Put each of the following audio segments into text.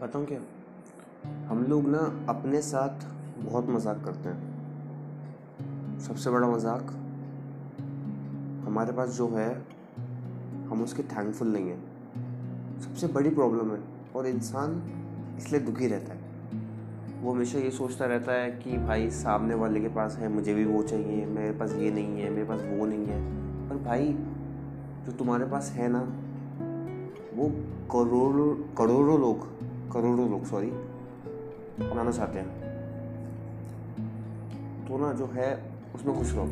बताऊँ क्या? हम लोग ना अपने साथ बहुत मज़ाक करते हैं। सबसे बड़ा मज़ाक हमारे पास जो है, हम उसके थैंकफुल नहीं हैं। सबसे बड़ी प्रॉब्लम है और इंसान इसलिए दुखी रहता है। वो हमेशा ये सोचता रहता है कि भाई सामने वाले के पास है, मुझे भी वो चाहिए, मेरे पास ये नहीं है, मेरे पास वो नहीं है। पर भाई, जो तुम्हारे पास है ना, वो करोड़ों करोड़ों लोग करोड़ों लोग सॉरी बनाना चाहते हैं। तो ना जो है, उसमें खुश रहो।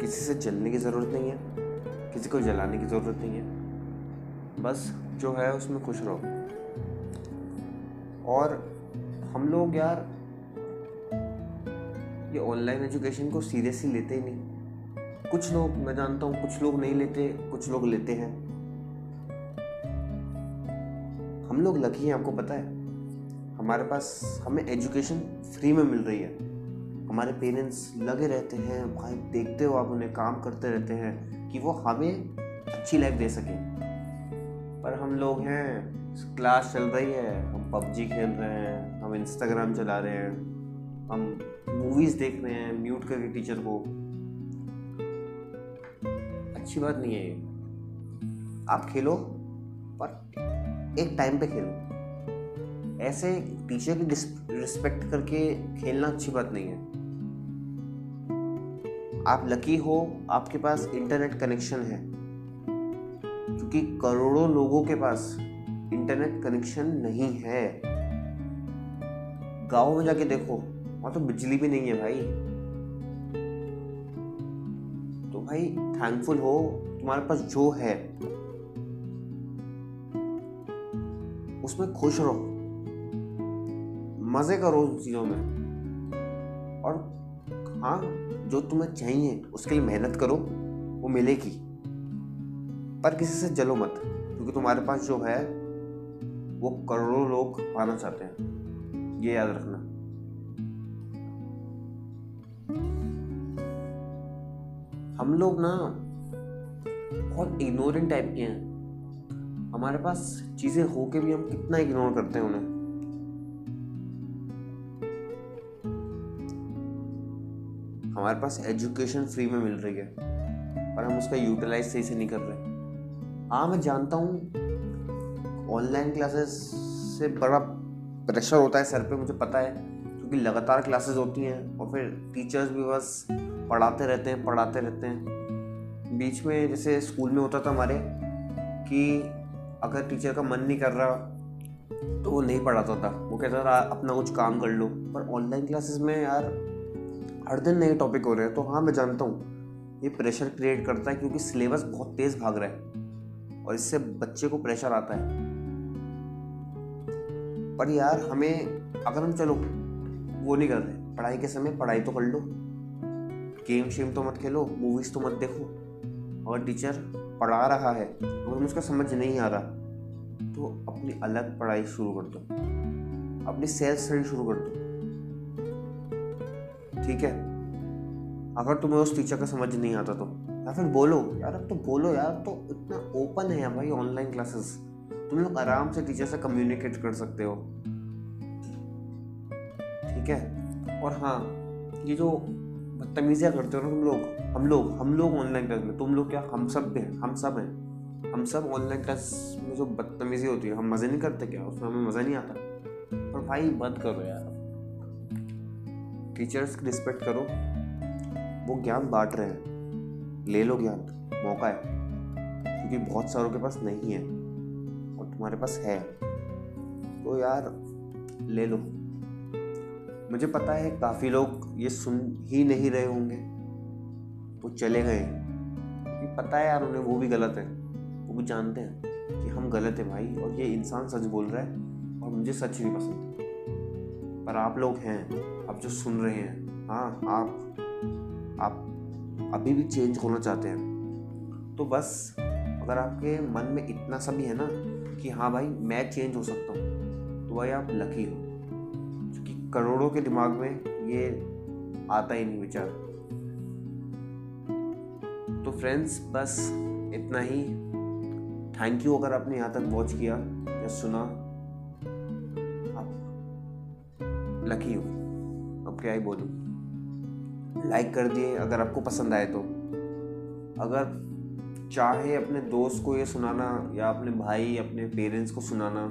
किसी से जलने की ज़रूरत नहीं है, किसी को जलाने की ज़रूरत नहीं है। बस जो है, उसमें खुश रहो। और हम लोग यार, ये ऑनलाइन एजुकेशन को सीरियसली लेते ही नहीं। कुछ लोग, मैं जानता हूँ, कुछ लोग नहीं लेते, कुछ लोग लेते हैं। लोग लकी हैं, आपको पता है। हमारे पास, हमें एजुकेशन फ्री में मिल रही है। हमारे पेरेंट्स लगे रहते हैं, भाई देखते हो आप उन्हें काम करते रहते हैं कि वो हमें अच्छी लाइफ दे सकें। पर हम लोग हैं क्लास चल रही है, हम पबजी खेल रहे हैं, हम इंस्टाग्राम चला रहे हैं, हम मूवीज़ देख रहे हैं म्यूट करके टीचर को। अच्छी बात नहीं है ये। आप खेलो, पर एक टाइम पे खेलो। ऐसे टीचर की रिस्पेक्ट करके खेलना अच्छी बात नहीं है। आप लकी हो, आपके पास इंटरनेट कनेक्शन है। क्योंकि करोड़ों लोगों के पास इंटरनेट कनेक्शन नहीं है। गाँव में जाके देखो, वहाँ तो बिजली भी नहीं है भाई। तो भाई थैंकफुल हो, तुम्हारे पास जो है उसमें खुश रहो। मज़े करो उन चीज़ों में। और हाँ जो तुम्हें चाहिए, उसके लिए मेहनत करो, वो मिलेगी। पर किसी से जलो मत, क्योंकि तुम्हारे पास जो है, वो करोड़ों लोग पाना चाहते हैं। ये याद रखना। हम लोग ना, बहुत इग्नोरेंट टाइप के हैं। हमारे पास चीज़ें हो के भी हम कितना इग्नोर करते हैं उन्हें। हमारे पास एजुकेशन फ्री में मिल रही है, पर हम उसका यूटिलाइज सही से नहीं कर रहे। हाँ मैं जानता हूँ ऑनलाइन क्लासेस से बड़ा प्रेशर होता है सर पे, मुझे पता है, क्योंकि लगातार क्लासेस होती हैं, और फिर टीचर्स भी बस पढ़ाते रहते हैं, पढ़ाते रहते हैं। बीच में जैसे स्कूल में होता था हमारे, कि अगर टीचर का मन नहीं कर रहा तो वो नहीं पढ़ाता था। वो कहता था, अपना कुछ काम कर लो। पर ऑनलाइन क्लासेस में यार, हर दिन नए टॉपिक हो रहे हैं तो हाँ मैं जानता हूँ। ये प्रेशर क्रिएट करता है क्योंकि सिलेबस बहुत तेज भाग रहा है और इससे बच्चे को प्रेशर आता है। पर यार, हमें, अगर हम, चलो, वो नहीं कर रहे, पढ़ाई के समय पढ़ाई तो कर लो। गेम शेम तो मत खेलो मूवीज़ तो मत देखो। अगर टीचर पढ़ा रहा है अगर तो उसका समझ नहीं आ रहा। तो अपनी अलग पढ़ाई शुरू कर दो। अपनी सेल्फ स्टडी शुरू कर दो। ठीक है? अगर तुम्हें उस टीचर का समझ नहीं आता तो। या फिर बोलो, यार अब तो बोलो यार तो इतना ओपन है भाई ऑनलाइन क्लासेस तुम लोग आराम से टीचर से कम्युनिकेट कर सकते हो। ठीक है? और हाँ ये जो बदतमीजियाँ करते हो ना तुम लोग? हम लोग हम लोग ऑनलाइन क्लास में, तुम लोग क्या? हम सब भी हैं, हम सब हैं। हम सब ऑनलाइन क्लास में जो बदतमीजी होती है, हम मज़े नहीं करते क्या? उसमें हमें मज़ा नहीं आता। पर भाई बंद करो यार। टीचर्स की रिस्पेक्ट करो। वो ज्ञान बांट रहे हैं। ले लो ज्ञान। मौका है। क्योंकि बहुत सारों के पास नहीं है। और तुम्हारे पास है। तो यार, ले लो। मुझे पता है काफ़ी लोग ये सुन ही नहीं रहे होंगे। वो चले गए। क्योंकि पता है यार उन्हें वो भी गलत है। वो भी जानते हैं कि हम गलत है भाई और ये इंसान सच बोल रहा है और मुझे सच भी पसंद पर आप लोग हैं, आप जो सुन रहे हैं हाँ आप आप अभी भी चेंज होना चाहते हैं। तो बस, अगर आपके मन में इतना सा भी है ना कि हाँ भाई मैं चेंज हो सकता हूँ तो भाई आप लकी हो। करोड़ों के दिमाग में ये आता ही नहीं विचार। तो फ्रेंड्स बस इतना ही। थैंक यू अगर आपने यहाँ तक वॉच किया या सुना। आप लकी हूँ। अब क्या ही बोलूँ। लाइक कर दिए अगर आपको पसंद आए तो। अगर चाहे अपने दोस्त को ये सुनाना या अपने भाई, अपने पेरेंट्स को सुनाना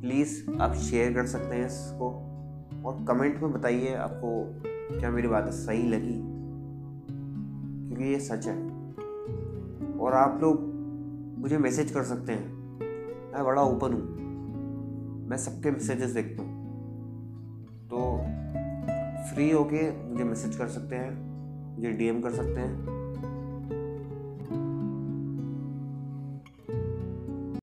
प्लीज़ आप शेयर कर सकते हैं इसको। और कमेंट में बताइए आपको क्या मेरी बात सही लगी, क्योंकि ये सच है। और आप लोग मुझे मैसेज कर सकते हैं। मैं बड़ा ओपन हूँ। मैं सबके मैसेजेस देखता हूँ। तो फ्री होके मुझे मैसेज कर सकते हैं, मुझे डीएम कर सकते हैं।